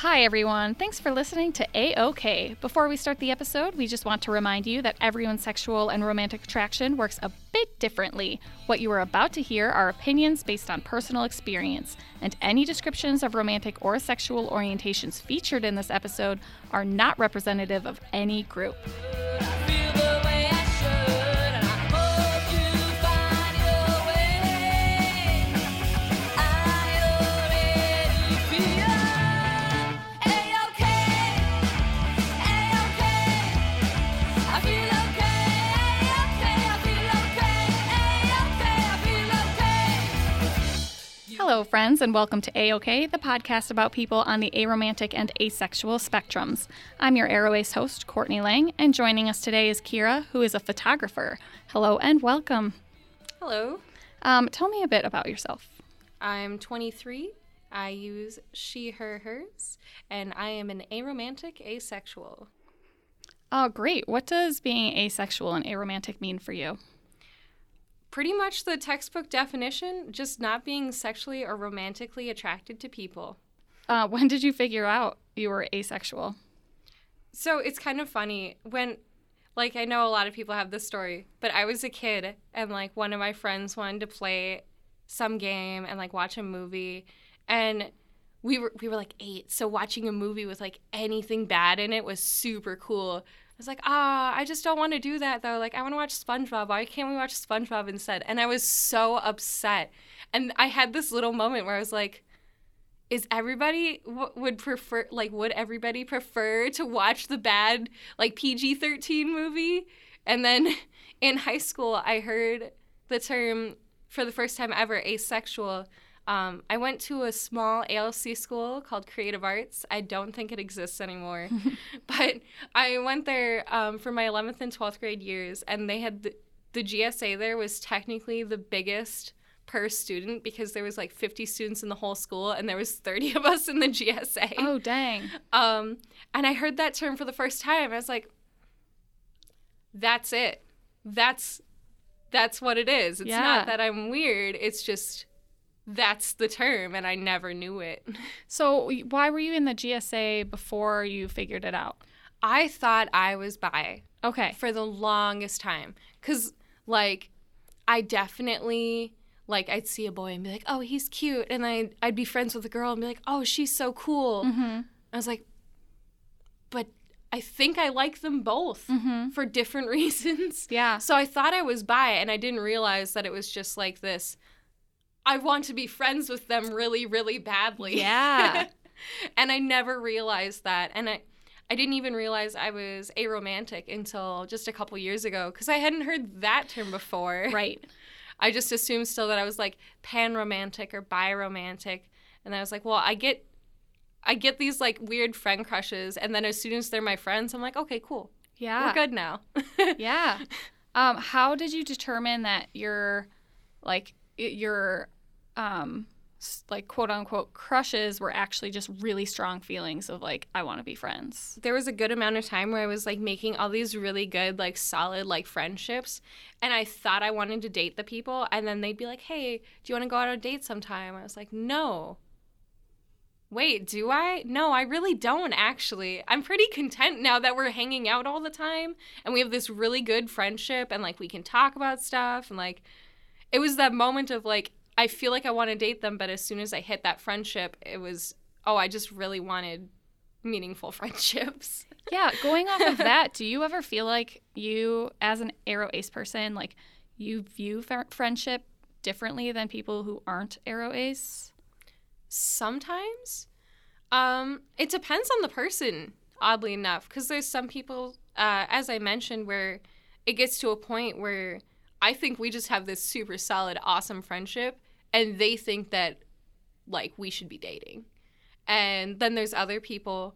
Hi, everyone. Thanks for listening to A-OK. Before we start the episode, we just want to remind you that everyone's sexual and romantic attraction works a bit differently. What you are about to hear are opinions based on personal experience, and any descriptions of romantic or sexual orientations featured in this episode are not representative of any group. Hello, friends, and welcome to A-OK, the podcast about people on the aromantic and asexual spectrums. I'm your Aroace host, Courtney Lang, and joining us today is Kiera, who is a photographer. Hello and welcome. Hello. Um, tell me a bit about yourself. I'm 23. I use she, her, hers, and I am an aromantic asexual. Oh, great. What does being asexual and aromantic mean for you? Pretty much the textbook definition, just not being sexually or romantically attracted to people. Uh, when did you figure out you were asexual? So it's kind of funny when, like, I know a lot of people have this story, but I was a kid and, like, one of my friends wanted to play some game and, like, watch a movie. And we were, we were like eight. So watching a movie with, like, anything bad in it was super cool was like, ah, I just don't want to do that though. Like, I want to watch SpongeBob. Why can't we watch SpongeBob instead? And I was so upset. And I had this little moment where I was like, is everybody w- would prefer like would everybody prefer to watch the bad like PG-13 movie? And then in high school I heard the term for the first time ever asexual um, I went to a small ALC school called Creative Arts. I don't think it exists anymore, but I went there um, for my 11th and 12th grade years, and they had the, the GSA there was technically the biggest per student because there was like 50 students in the whole school and there was 30 of us in the GSA. Oh dang. Um and I heard that term for the first time. I was like that's it. That's that's what it is. It's Yeah. not that I'm weird. It's just that's the term and I never knew it. So, why were you in the GSA before you figured it out? I thought I was bi Okay. for the longest time cuz like I definitely like I'd see a boy and be like, "Oh, he's cute." And I I'd be friends with a girl and be like, "Oh, she's so cool." Mm-hmm. I was like, "But I think I like them both Mm-hmm. for different reasons." Yeah. So I thought I was bi, and I didn't realize that it was just like this. I want to be friends with them really, really badly. Yeah. and I never realized that. And I, I didn't even realize I was aromantic until just a couple years ago because I hadn't heard that term before. Right. I just assumed still that I was like pan romantic or bi romantic. And I was like, well, I get. I get these like weird friend crushes, and then as soon as they're my friends, I'm like, okay, cool, Yeah. we're good now. Yeah. Um, how did you determine that your, like, your, um, like quote unquote crushes were actually just really strong feelings of like I want to be friends? there was a good amount of time where I was like making all these really good, like solid, like friendships. And I thought I wanted to date the people. And then they'd be like, hey, do you want to go out on a date sometime? I was like, no. Wait, do I? No, I really don't actually. I'm pretty content now that we're hanging out all the time and we have this really good friendship and like we can talk about stuff. And like, it was that moment of like, I feel like I want to date them. But as soon as I hit that friendship, it was, oh, I just really wanted meaningful friendships. Yeah. Going off of that, do you ever feel like you, as an Aro Ace person, like you view fr- friendship differently than people who aren't Aro Ace? Sometimes. Um, it depends on the person, oddly enough, because there's some people, uh, as I mentioned, where it gets to a point where I think we just have this super solid, awesome friendship, and they think that, like, we should be dating. And then there's other people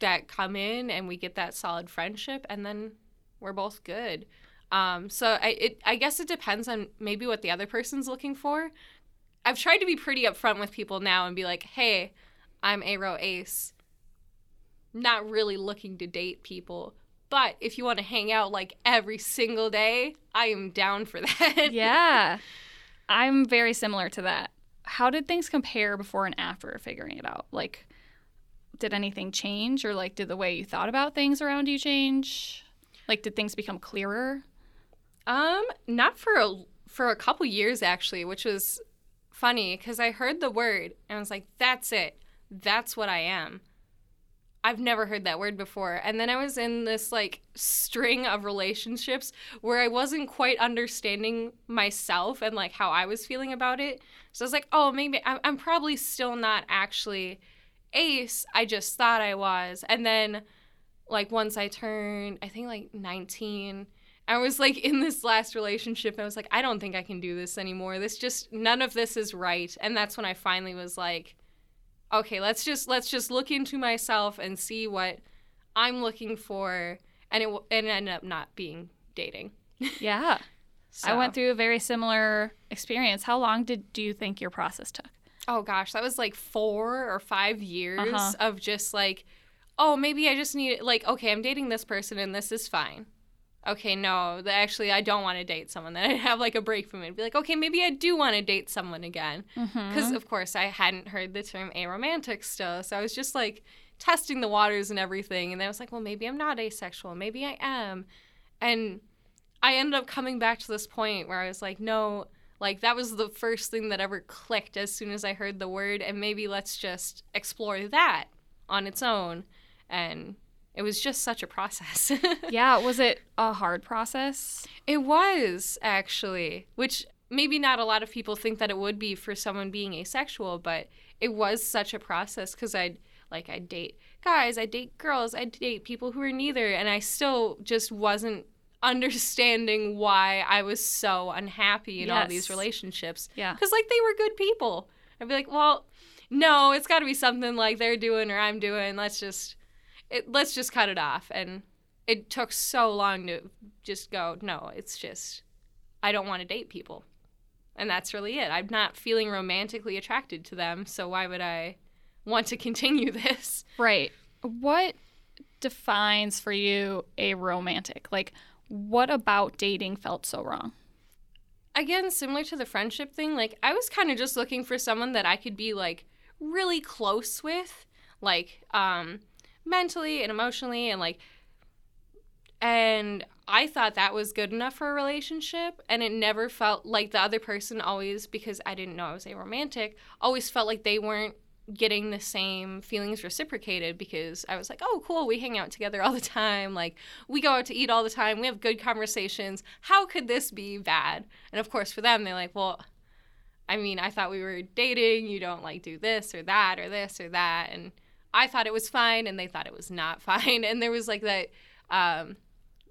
that come in and we get that solid friendship, and then we're both good. Um, so I, it, I guess it depends on maybe what the other person's looking for. I've tried to be pretty upfront with people now and be like, hey, I'm Aro Ace. Not really looking to date people. But if you want to hang out like every single day, I am down for that. yeah. I'm very similar to that. How did things compare before and after figuring it out? Like, did anything change or like did the way you thought about things around you change? Like did things become clearer? Um, not for a for a couple years actually, which was funny because I heard the word and I was like, "That's it. That's what I am." I've never heard that word before. And then I was in this like string of relationships where I wasn't quite understanding myself and like how I was feeling about it. So I was like, oh, maybe I'm, I'm probably still not actually ace. I just thought I was. And then like once I turned, I think like 19, I was like in this last relationship. I was like, I don't think I can do this anymore. This just, none of this is right. And that's when I finally was like, okay, let's just let's just look into myself and see what I'm looking for, and it and end up not being dating. Yeah, so. I went through a very similar experience. How long did do you think your process took? Oh gosh, that was like four or five years uh-huh. of just like, oh, maybe I just need like, okay, I'm dating this person and this is fine okay, no, actually, I don't want to date someone. Then I'd have like a break from it. Be like, okay, maybe I do want to date someone again. Because, mm-hmm. of course, I hadn't heard the term aromantic still. So I was just like testing the waters and everything. And then I was like, well, maybe I'm not asexual. Maybe I am. And I ended up coming back to this point where I was like, no, like that was the first thing that ever clicked as soon as I heard the word. And maybe let's just explore that on its own. And it was just such a process. yeah, was it a hard process? It was actually, which maybe not a lot of people think that it would be for someone being asexual, but it was such a process because I'd like I'd date guys, I'd date girls, I'd date people who were neither, and I still just wasn't understanding why I was so unhappy in yes. all these relationships. Yeah. Because like they were good people. I'd be like, well, no, it's got to be something like they're doing or I'm doing. Let's just it, let's just cut it off. And it took so long to just go, no, it's just, I don't want to date people. And that's really it. I'm not feeling romantically attracted to them. So why would I want to continue this? Right. What defines for you a romantic? Like, what about dating felt so wrong? Again, similar to the friendship thing, like, I was kind of just looking for someone that I could be, like, really close with. Like, um, mentally and emotionally and like and I thought that was good enough for a relationship and it never felt like the other person always because I didn't know I was a romantic always felt like they weren't getting the same feelings reciprocated because I was like, "Oh, cool, we hang out together all the time. Like we go out to eat all the time. We have good conversations. How could this be bad?" And of course, for them, they're like, "Well, I mean, I thought we were dating. You don't like do this or that or this or that." And I thought it was fine and they thought it was not fine. And there was like that um,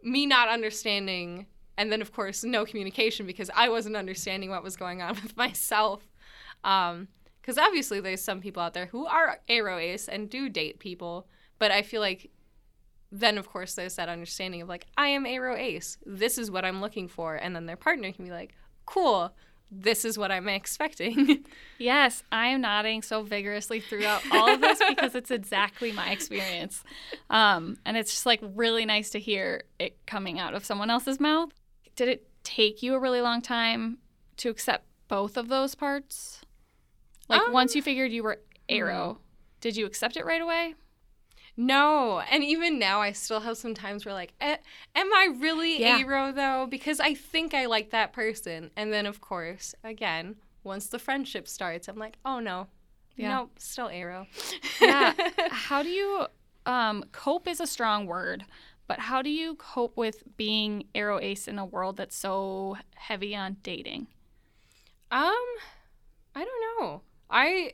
me not understanding, and then of course no communication because I wasn't understanding what was going on with myself. Because um, obviously there's some people out there who are aro ace and do date people, but I feel like then of course there's that understanding of like I am aro ace. This is what I'm looking for, and then their partner can be like, cool this is what I'm expecting. yes, I am nodding so vigorously throughout all of this because it's exactly my experience. Um, and it's just like really nice to hear it coming out of someone else's mouth. Did it take you a really long time to accept both of those parts? Like um, once you figured you were aro, mm. did you accept it right away? No, and even now I still have some times where like, eh, am I really yeah. aro though? Because I think I like that person, and then of course, again, once the friendship starts, I'm like, oh no, yeah. no, still aro. yeah. How do you um, cope? Is a strong word, but how do you cope with being aro ace in a world that's so heavy on dating? Um, I don't know. I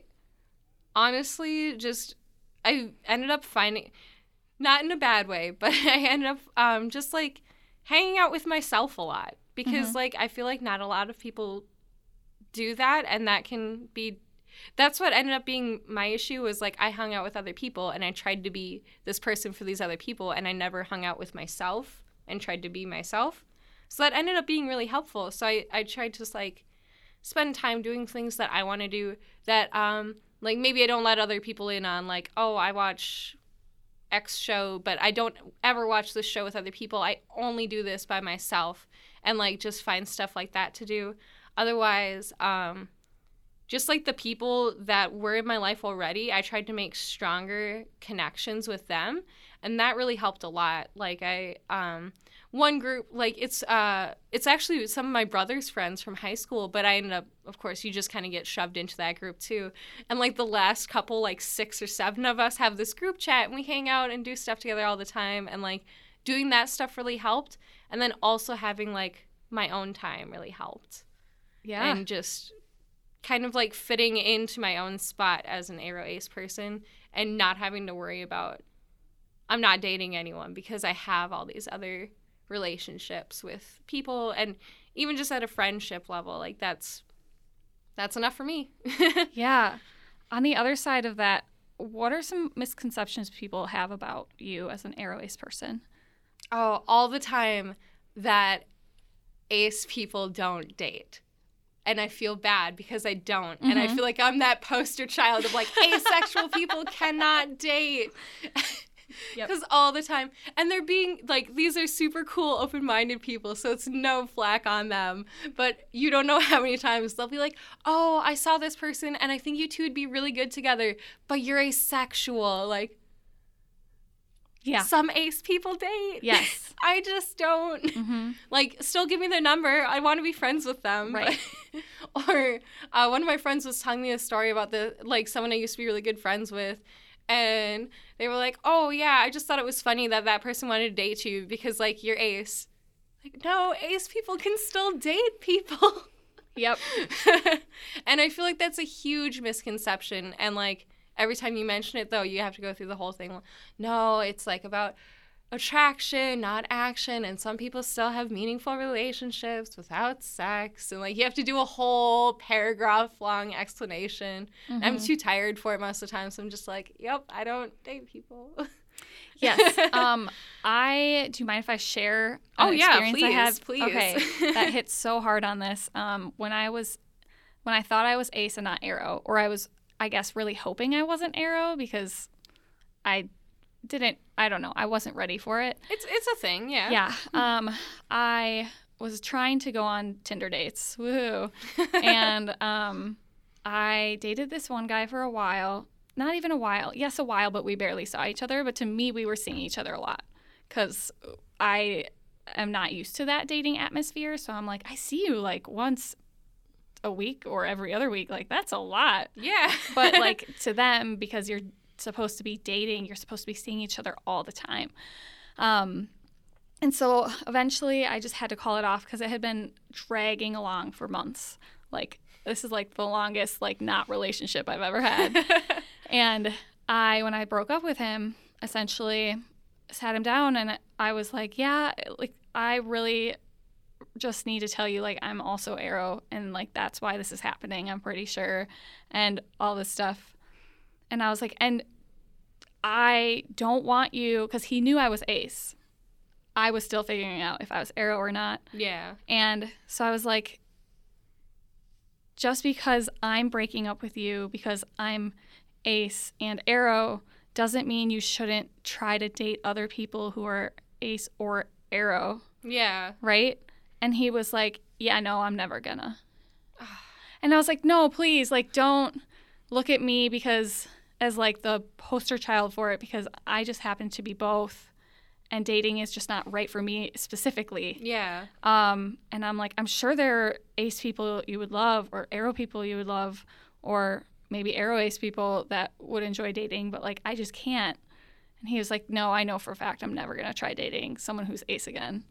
honestly just I ended up finding, not in a bad way, but I ended up um, just like hanging out with myself a lot because mm-hmm. like I feel like not a lot of people do that, and that can be. That's what ended up being my issue was like I hung out with other people and I tried to be this person for these other people and I never hung out with myself and tried to be myself. So that ended up being really helpful. So I, I tried to just like spend time doing things that I want to do that um like maybe I don't let other people in on like, oh, I watch X show, but I don't ever watch this show with other people. I only do this by myself and like just find stuff like that to do. Otherwise, um just like the people that were in my life already, I tried to make stronger connections with them. And that really helped a lot. Like I um one group like it's uh it's actually some of my brother's friends from high school but i ended up of course you just kind of get shoved into that group too. And like the last couple like six or seven of us have this group chat and we hang out and do stuff together all the time. And like doing that stuff really helped. And then also having like my own time really helped. Yeah. and just kind of like fitting into my own spot as an aro ace person and not having to worry about i'm not dating anyone because i have all these other relationships with people and even just at a friendship level like that's that's enough for me yeah. On the other side of that, what are some misconceptions people have about you as an aro ace person? oh all the time that ace people don't date and I feel bad because I don't. And I Mhm. feel like I'm that poster child of like asexual people cannot date. Yep. Because all the time, and they're being like, these are super cool, open minded people, so it's no flack on them. But you don't know how many times they'll be like, oh, I saw this person and I think you two would be really good together, but you're asexual. Like, Yeah. some ace people date. Yes. I just don't. hmm Like, still give me their number. I want to be friends with them. Right. but- or uh, one of my friends was telling me a story about the like someone I used to be really good friends with, and they were like, "Oh yeah, I just thought it was funny that that person wanted to date you because like you're ace." Like, no, ace people can still date people. Yep. and I feel like that's a huge misconception. And like every time you mention it, though, you have to go through the whole thing. No, it's like about attraction, not action. And some people still have meaningful relationships without sex. And like you have to do a whole paragraph long explanation. I'm Mhm. too tired for it most of the time. So I'm just like, yep, I don't date people. Yes. Um, I do you mind if I share? Oh, yeah, experience I had? please, please. Okay, that hits so hard on this. Um, when I was, when I thought I was ace and not aro, or I was, I guess, really hoping I wasn't aro because I didn't. I don't know. I wasn't ready for it. it's it's a thing, yeah. Yeah. Um, I was trying to go on Tinder dates. Woohoo. and um, I dated this one guy for a while. Not even a while. Yes, a while, but we barely saw each other. But to me, we were seeing each other a lot because I am not used to that dating atmosphere. So I'm like, I see you like once a week or every other week. Like, that's a lot. yeah. But like to them, because you're supposed to be dating, you're supposed to be seeing each other all the time. Um, and so eventually I just had to call it off because it had been dragging along for months. Like, this is like the longest, like, not relationship I've ever had. and I, when I broke up with him, essentially sat him down and I was like, yeah, like, I really just need to tell you, like, I'm also Aro and, like, that's why this is happening, I'm pretty sure, and all this stuff. And I was like, and I don't want you, because he knew I was Ace. I was still figuring out if I was Aro or not. yeah. And so I was like, just because I'm breaking up with you because I'm ace and aro doesn't mean you shouldn't try to date other people who are ace or aro, Yeah. right? And he was like, yeah, no, I'm never gonna. Ah. And I was like, no, please, like, don't look at me because as like the poster child for it because I just happen to be both. And dating is just not right for me specifically. Yeah. Um, and I'm like, I'm sure there are ace people you would love, or aro people you would love, or maybe aro ace people that would enjoy dating, but like, I just can't. And he was like, No, I know for a fact I'm never gonna try dating someone who's ace again.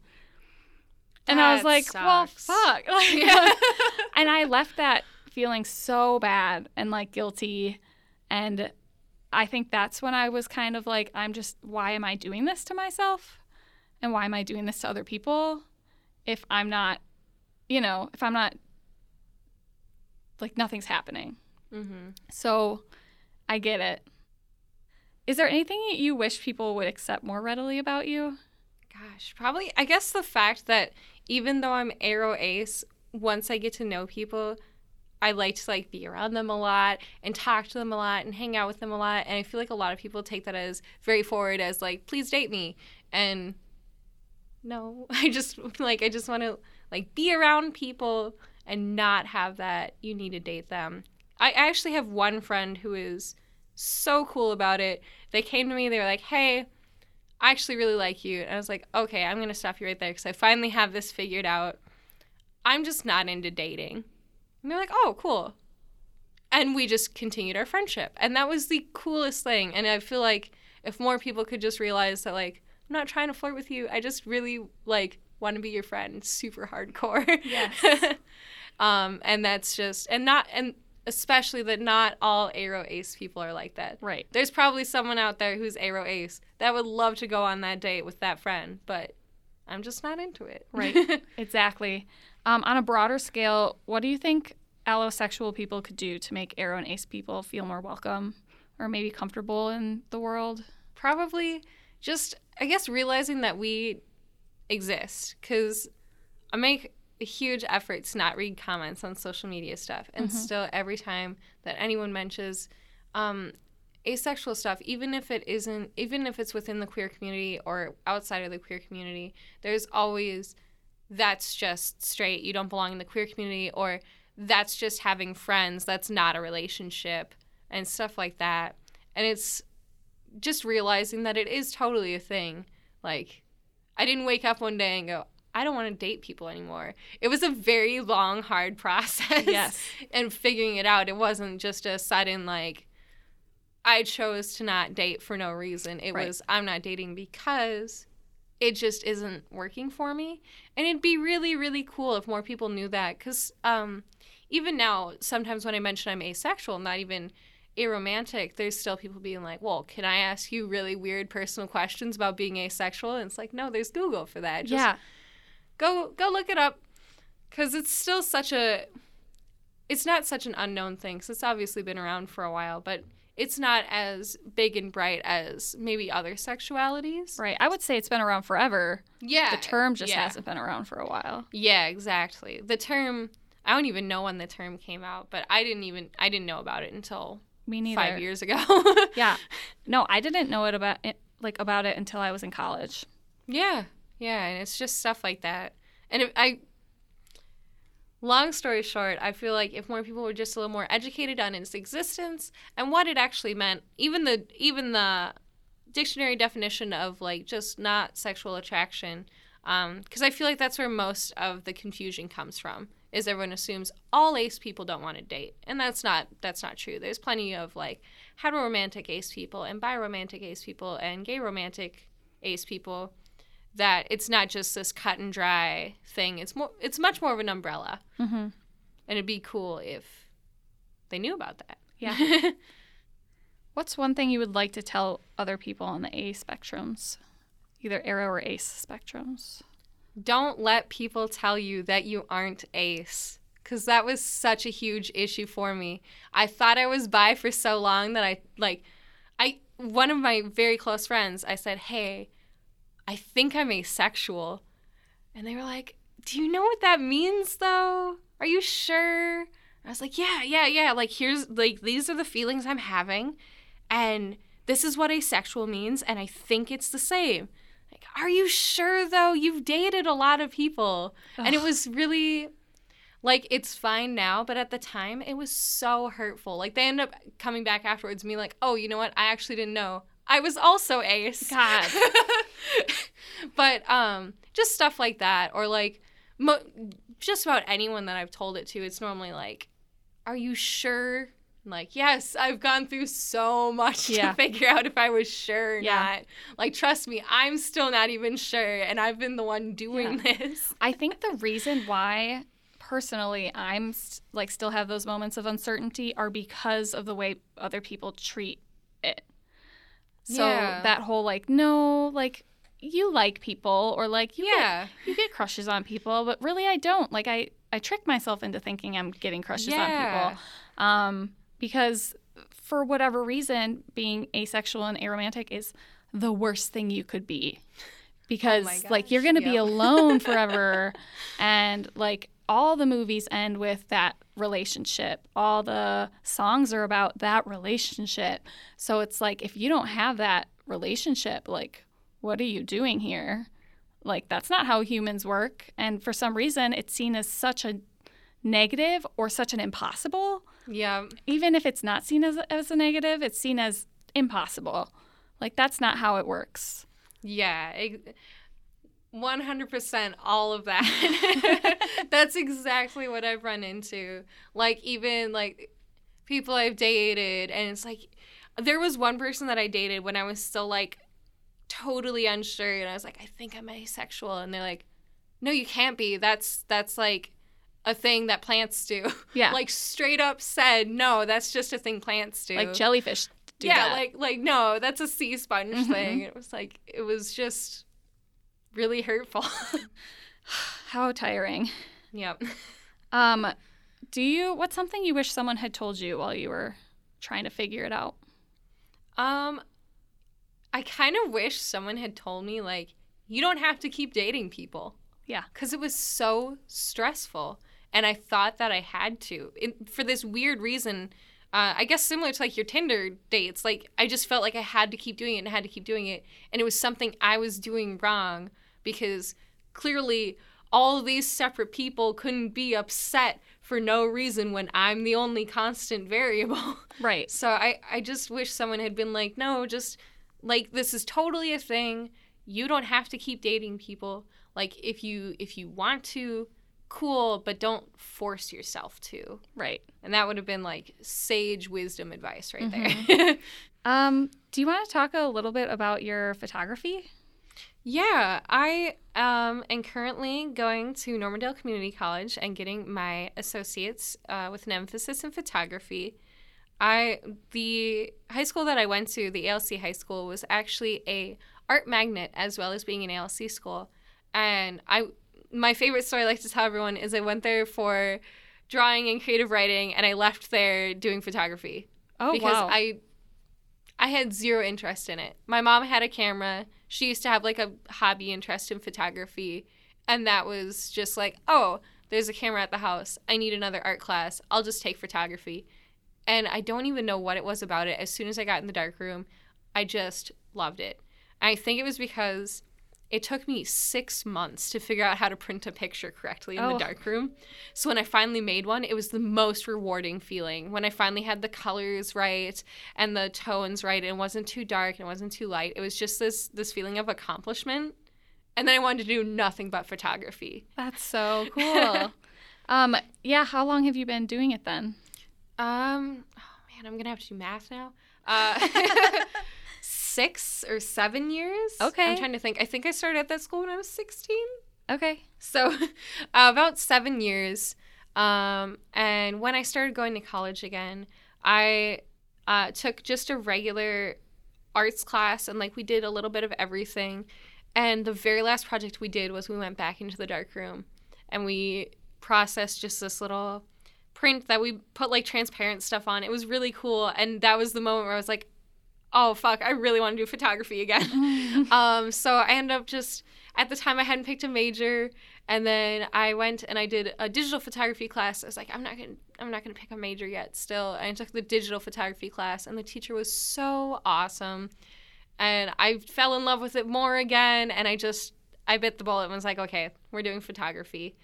And I was That like, Well, fuck. Like, Yeah. and I left that feeling so bad and like guilty. And I think that's when I was kind of like, I'm just, why am I doing this to myself? And why am I doing this to other people if I'm not, you know, if I'm not, like, nothing's happening? mm-hmm. So I get it. Is there anything that you wish people would accept more readily about you? Gosh, probably. I guess the fact that even though I'm aro ace, once I get to know people, I like to like be around them a lot and talk to them a lot and hang out with them a lot. And I feel like a lot of people take that as very forward as like, please date me. And no, I just like I just want to like be around people and not have that you need to date them I actually have one friend who is so cool about it. They came to me, they were like, hey, I actually really like you. And I was like, okay, I'm going to stop you right there because I finally have this figured out. I'm just not into dating. And they're like, oh, cool. And we just continued our friendship. And that was the coolest thing. And I feel like if more people could just realize that, like, I'm not trying to flirt with you, I just really, like, want to be your friend, super hardcore. Yes. um, and that's just, and not, and especially that not all Aro Ace people are like that. Right. There's probably someone out there who's Aro Ace that would love to go on that date with that friend, but I'm just not into it. Right. exactly. Um, on a broader scale, what do you think allosexual people could do to make Aro and Ace people feel more welcome or maybe comfortable in the world? Probably just, I guess, realizing that we exist because I make a huge effort to not read comments on social media stuff. And Mhm. still, every time that anyone mentions um, asexual stuff, even if it isn't, even if it's within the queer community or outside of the queer community, there's always that's just straight. You don't belong in the queer community, or that's just having friends. That's not a relationship, and stuff like that. And it's just realizing that it is totally a thing. Like, I didn't wake up one day and go, I don't want to date people anymore. It was a very long, hard process. Yes. and figuring it out. It wasn't just a sudden, like, I chose to not date for no reason. It Right. was, I'm not dating because it just isn't working for me. And it'd be really, really cool if more people knew that. Because um, even now, sometimes when I mention I'm asexual, not even aromantic, there's still people being like, well, can I ask you really weird personal questions about being asexual? And it's like, no, there's Google for that. Just yeah. go go look it up because it's still such a it's not such an unknown thing because it's obviously been around for a while but it's not as big and bright as maybe other sexualities Right. I would say it's been around forever. yeah The term just yeah. hasn't been around for a while. yeah exactly the term i don't even know when the term came out but i didn't even i didn't know about it until Me neither. five years ago Yeah. No, I didn't know it about it like about it until I was in college. Yeah, yeah, and it's just stuff like that. And if I, long story short, I feel like if more people were just a little more educated on its existence and what it actually meant, even the even the dictionary definition of like just not sexual attraction, um, because I feel like that's where most of the confusion comes from. Is everyone assumes all ace people don't want to date, and that's not that's not true. There's plenty of like heteroromantic ace people and biromantic ace people and gay romantic ace people that it's not just this cut and dry thing. It's more it's much more of an umbrella. Mm-hmm. And it'd be cool if they knew about that. Yeah. What's one thing you would like to tell other people on the A spectrums? Either aro or ace spectrums. Don't let people tell you that you aren't ace cuz that was such a huge issue for me. I thought I was bi for so long that I like I one of my very close friends, I said, "Hey, I think I'm asexual." And they were like, "Do you know what that means though? Are you sure?" I was like, "Yeah, yeah, yeah. Like here's like these are the feelings I'm having and this is what asexual means and I think it's the same." Like, "Are you sure though? You've dated a lot of people." And it was really like it's fine now, but at the time it was so hurtful. Like they end up coming back afterwards me like, "Oh, you know what? I actually didn't know. I was also ace." God. but um just stuff like that or like mo- just about anyone that I've told it to, it's normally like, "Are you sure?" I'm like, "Yes, I've gone through so much Yeah. to figure out if I was sure or Yeah. not." Like, trust me, I'm still not even sure and I've been the one doing this. I think the reason why personally I'm like still have those moments of uncertainty are because of the way other people treat it. So Yeah. that whole like no, like you like people or like you get, you get crushes on people, but really I don't. Like I I trick myself into thinking I'm getting crushes on people. Um because for whatever reason being asexual and aromantic is the worst thing you could be. Because like gosh, you're going to be alone forever and like all the movies end with that relationship. All the songs are about that relationship. So it's like if you don't have that relationship, like what are you doing here? Like that's not how humans work. And for some reason, it's seen as such a negative or such an impossible. Yeah. Even if it's not seen as, as a negative, it's seen as impossible. Like, that's not how it works. Yeah. It, 100% all of that. That's exactly what I've run into. Like, even like people I've dated, and it's like, there was one person that I dated when I was still like totally unsure, and I was like, I think I'm asexual. And they're like, no, you can't be. That's, that's like, a thing that plants do. Yeah. like straight up said, no, that's just a thing plants do. Like jellyfish do yeah, that. like like no, that's a sea sponge Mhm. thing. It was like it was just really hurtful. how tiring. yep. Um, do you, what's something you wish someone had told you while you were trying to figure it out? Um I kind of wish someone had told me like you don't have to keep dating people. Yeah. Cuz it was so stressful and I thought that I had to. It, for this weird reason uh, I guess similar to like your Tinder dates, like I just felt like I had to keep doing it and had to keep doing it, and it was something I was doing wrong because clearly all these separate people couldn't be upset for no reason when I'm the only constant variable. Right. So I, I just wish someone had been like, no, just like this is totally a thing. You don't have to keep dating people. Like if you if you want to, cool, but don't force yourself to. Right. And that would have been like sage wisdom advice right Mm-hmm. there. Um, do you want to talk a little bit about your photography? Yeah, I um, am currently going to Normandale Community College and getting my associates uh, with an emphasis in photography. I the high school that I went to, the ALC high school, was actually a art magnet as well as being an ALC school. And I my favorite story I like to tell everyone is I went there for drawing and creative writing and I left there doing photography Oh, because wow. I I had zero interest in it. My mom had a camera. She used to have like a hobby interest in photography and that was just like, "Oh, there's a camera at the house. I need another art class. I'll just take photography." And I don't even know what it was about it. As soon as I got in the dark room, I just loved it. I think it was because it took me six months to figure out how to print a picture correctly in Oh. the dark room. So when I finally made one, it was the most rewarding feeling. When I finally had the colors right and the tones right, and it wasn't too dark and it wasn't too light. It was just this this feeling of accomplishment. And then I wanted to do nothing but photography. That's so cool. um, yeah, how long have you been doing it then? Um, oh man, I'm gonna have to do math now. Uh, six or seven years. Okay. I'm trying to think. I think I started at that school when I was 16. Okay. So, uh, about seven years. Um, and when I started going to college again, I uh, took just a regular arts class and like we did a little bit of everything. And the very last project we did was we went back into the dark room and we processed just this little print that we put like transparent stuff on. It was really cool. And that was the moment where I was like, oh, fuck, I really want to do photography again. um, so I ended up just at the time I hadn't picked a major, and then I went and I did a digital photography class. I was like, I'm not gonna, I'm not gonna pick a major yet. Still, and I took the digital photography class, and the teacher was so awesome, and I fell in love with it more again. And I just, I bit the bullet and was like, okay, we're doing photography,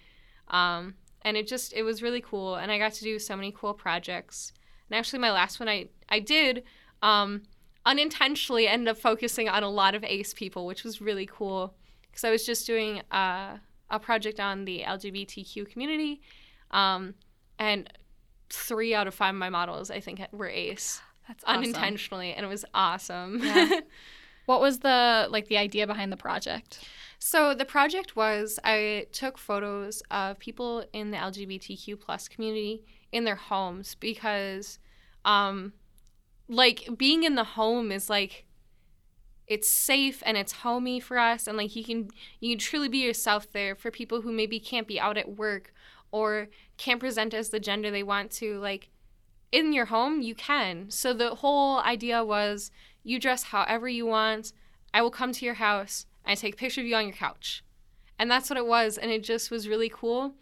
um, and it just, it was really cool, and I got to do so many cool projects. And actually, my last one I, I did. Um, unintentionally ended up focusing on a lot of ace people which was really cool because i was just doing uh, a project on the lgbtq community um, and three out of five of my models i think were ace That's awesome. unintentionally and it was awesome Yeah. What was the like the idea behind the project? So the project was I took photos of people in the LGBTQ plus community in their homes because, um, like being in the home is like it's safe and it's homey for us and like you can you can truly be yourself there for people who maybe can't be out at work or can't present as the gender they want to like in your home you can. So the whole idea was you dress however you want i will come to your house and i take a picture of you on your couch. And that's what it was and it just was really cool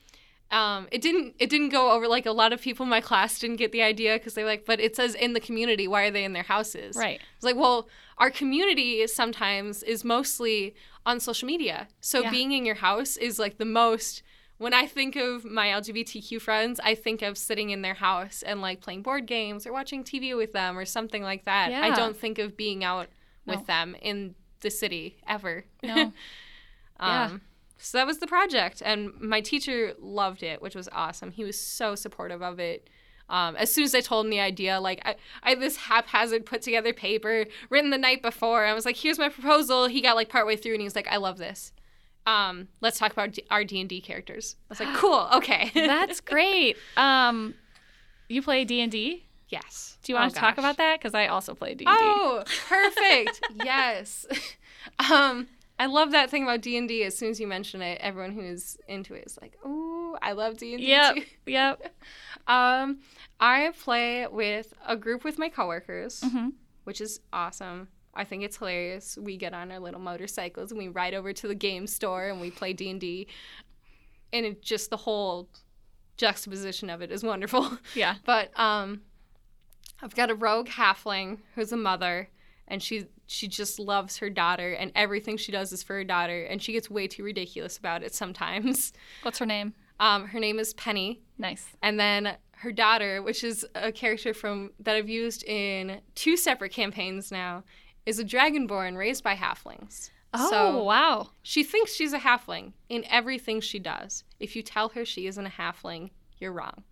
um, it didn't it didn't go over like a lot of people in my class didn't get the idea because they like but it says in the community why are they in their houses Right. it's like, well, our community is sometimes is mostly on social media. So Yeah. being in your house is like the most when I think of my LGBTQ friends, I think of sitting in their house and like playing board games or watching TV with them or something like that. Yeah. I don't think of being out with them in the city ever. No. Yeah. So that was the project, and my teacher loved it, which was awesome. He was so supportive of it. Um, as soon as I told him the idea, like I, I had this haphazard put together paper written the night before. I was like, "Here's my proposal." He got like partway through, and he was like, "I love this. Um, let's talk about D- our D and D characters." I was like, "Cool, okay." That's great. Um, you play D and D. yes. Do you want Oh, to talk about that? Because I also play D and D. Oh, perfect. yes. Um, I love that thing about D and D. As soon as you mention it, everyone who's into it is like, "Ooh, I love D and D Yep. too." Yep. Um, I play with a group with my coworkers, hmm which is awesome. I think it's hilarious. We get on our little motorcycles and we ride over to the game store and we play D and D, and it just the whole juxtaposition of it is wonderful. Yeah. But um, I've got a rogue halfling who's a mother, and she she just loves her daughter, and everything she does is for her daughter, and she gets way too ridiculous about it sometimes. What's her name? Um, her name is Penny, Nice. and then her daughter, which is a character from that I've used in two separate campaigns now, is a dragonborn raised by halflings. Oh So- wow. She thinks she's a halfling in everything she does. If you tell her she isn't a halfling, you're wrong.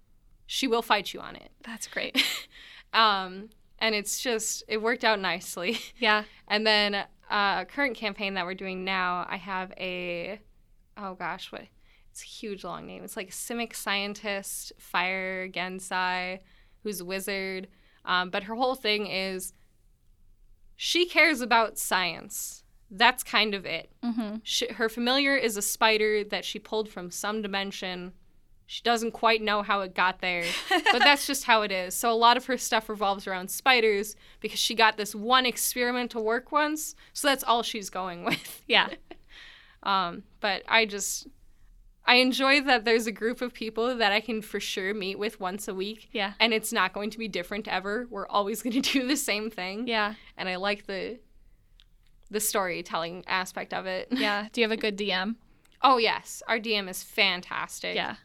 She will fight you on it. That's great. Um, and it's just it worked out nicely. Yeah. And then uh, current campaign that we're doing now, I have a oh gosh, what it's a huge long name. It's like simic scientist, fire Genasi, who's a wizard. Um, but her whole thing is she cares about science. That's kind of it. Mm-hmm. She, her familiar is a spider that she pulled from some dimension. She doesn't quite know how it got there, but that's just how it is. So a lot of her stuff revolves around spiders because she got this one experiment to work once. So that's all she's going with. Yeah. Um, but I just I enjoy that there's a group of people that I can for sure meet with once a week. Yeah. And it's not going to be different ever. We're always going to do the same thing. Yeah. And I like the the storytelling aspect of it. Yeah. Do you have a good DM? Oh yes, our DM is fantastic. Yeah.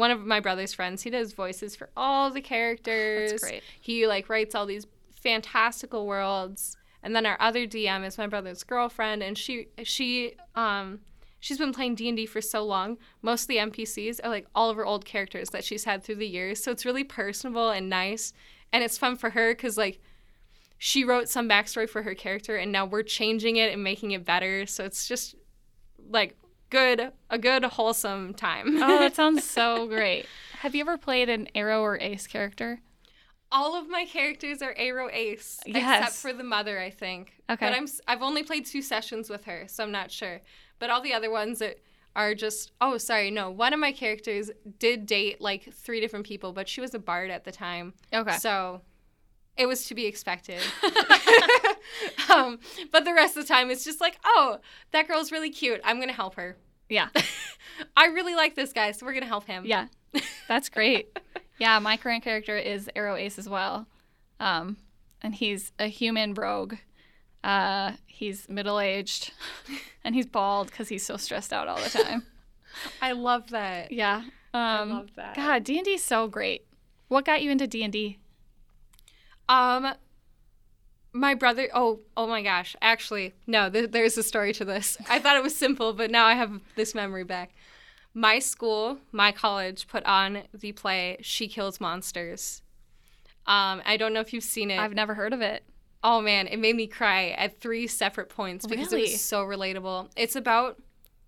One of my brother's friends, he does voices for all the characters. That's great. He like writes all these fantastical worlds. And then our other DM is my brother's girlfriend and she she um she's been playing D&D for so long. Most of the NPCs are like all of her old characters that she's had through the years. So it's really personable and nice and it's fun for her cuz like she wrote some backstory for her character and now we're changing it and making it better. So it's just like good a good wholesome time. Oh, that sounds so great. Have you ever played an aro or ace character? All of my characters are Aro Ace, except for the mother, I think. Okay. But I'm I've only played two sessions with her, so I'm not sure. But all the other ones that are just oh sorry no one of my characters did date like three different people, but she was a bard at the time, Okay. so it was to be expected. um, but the rest of the time it's just like oh that girl's really cute. I'm gonna help her. Yeah. I really like this guy, so we're gonna help him. Yeah. That's great. Yeah, my current character is Aro Ace as well. Um, and he's a human rogue. Uh, he's middle aged and he's bald because he's so stressed out all the time. I love that. Yeah. Um, love that. God, D and D is so great. What got you into D and D? Um, my brother. Oh, oh my gosh. Actually, no. Th- there's a story to this. I thought it was simple, but now I have this memory back. My school, my college, put on the play "She Kills Monsters." Um, I don't know if you've seen it. I've never heard of it. Oh man, it made me cry at three separate points because it was so relatable. It's about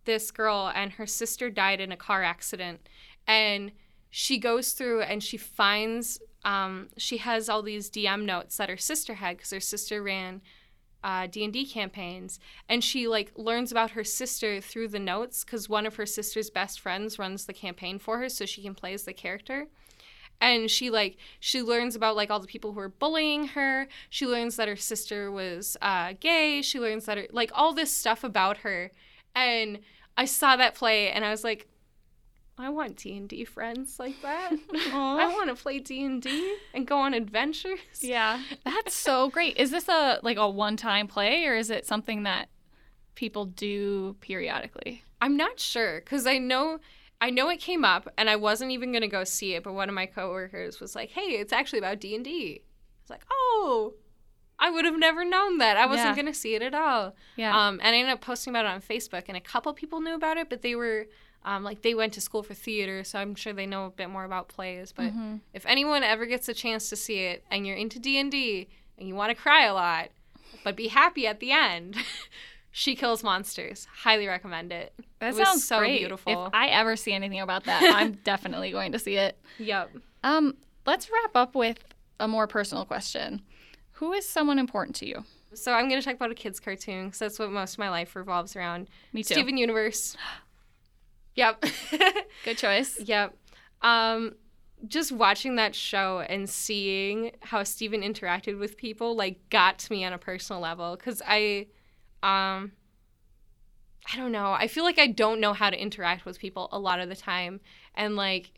this girl and her sister died in a car accident and she goes through and she finds um, she has all these DM notes that her sister had because her sister ran uh, D&D campaigns. And she like learns about her sister through the notes because one of her sister's best friends runs the campaign for her so she can play as the character. And she like she learns about like all the people who are bullying her. She learns that her sister was uh, gay. She learns that her, like all this stuff about her. And i saw that play and i was like i want d&d friends like that i want to play d&d and go on adventures Yeah, that's so great. Is this a like a one-time play or is it something that people do periodically? i'm not sure because i know I know it came up, and I wasn't even gonna go see it, but one of my coworkers was like, "Hey, it's actually about D and D." I was like, "Oh, I would have never known that. I wasn't Yeah. gonna see it at all." Yeah. Um, and I ended up posting about it on Facebook, and a couple people knew about it, but they were um, like they went to school for theater, so I'm sure they know a bit more about plays. But Mhm. if anyone ever gets a chance to see it, and you're into D and D, and you want to cry a lot, but be happy at the end, She Kills Monsters. Highly recommend it. That It was sounds so great. beautiful. If I ever see anything about that, I'm definitely going to see it. Yep. Um, let's wrap up with a more personal question. Who is someone important to you? So I'm gonna talk about a kids cartoon because that's what most of my life revolves around. Me too. Steven Universe. Yep. Good choice. Yep. Um, just watching that show and seeing how Steven interacted with people like got to me on a personal level because I, um, I don't know. I feel like I don't know how to interact with people a lot of the time, and like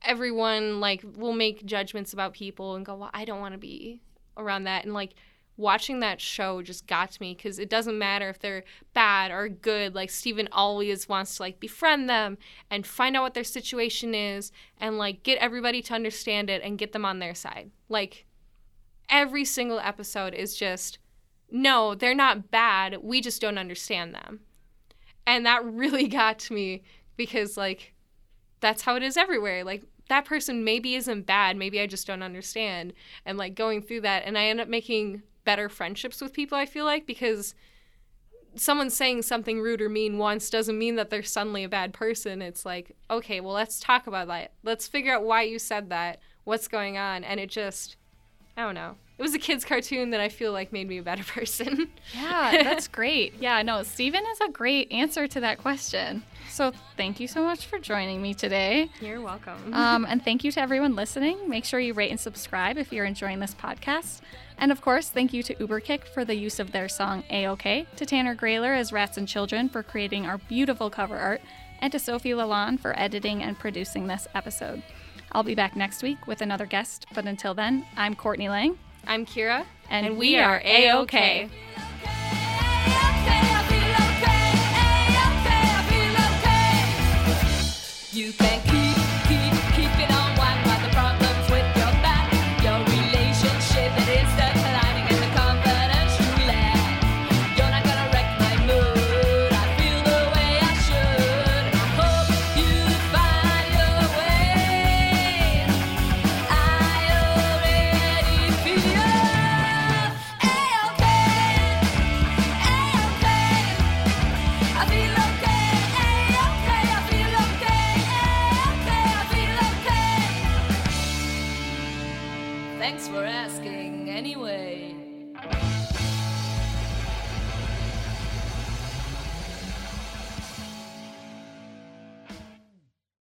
everyone like will make judgments about people and go, "Well, I don't want to be around that," and like watching that show just got to me because it doesn't matter if they're bad or good like steven always wants to like befriend them and find out what their situation is and like get everybody to understand it and get them on their side. Like every single episode is just no they're not bad we just don't understand them. And that really got to me because like that's how it is everywhere. Like that person maybe isn't bad maybe i just don't understand and like going through that and i end up making better friendships with people i feel like because someone saying something rude or mean once doesn't mean that they're suddenly a bad person. It's like okay well let's talk about that. Let's figure out why you said that. What's going on? And it just i don't know it was a kids cartoon that i feel like made me a better person Yeah, that's great. Yeah, no, Steven is a great answer to that question. So thank you so much for joining me today. you're welcome Um, and thank you to everyone listening. Make sure you rate and subscribe if you're enjoying this podcast. And of course, thank you to ÜberKicK for the use of their song A-OK, to Tanner Groehler as Rats and Children for creating our beautiful cover art, and to Sofi Lalonde for editing and producing this episode. I'll be back next week with another guest, but until then, I'm Courtney Lang, I'm Kiera. And, and we, are A-OK. You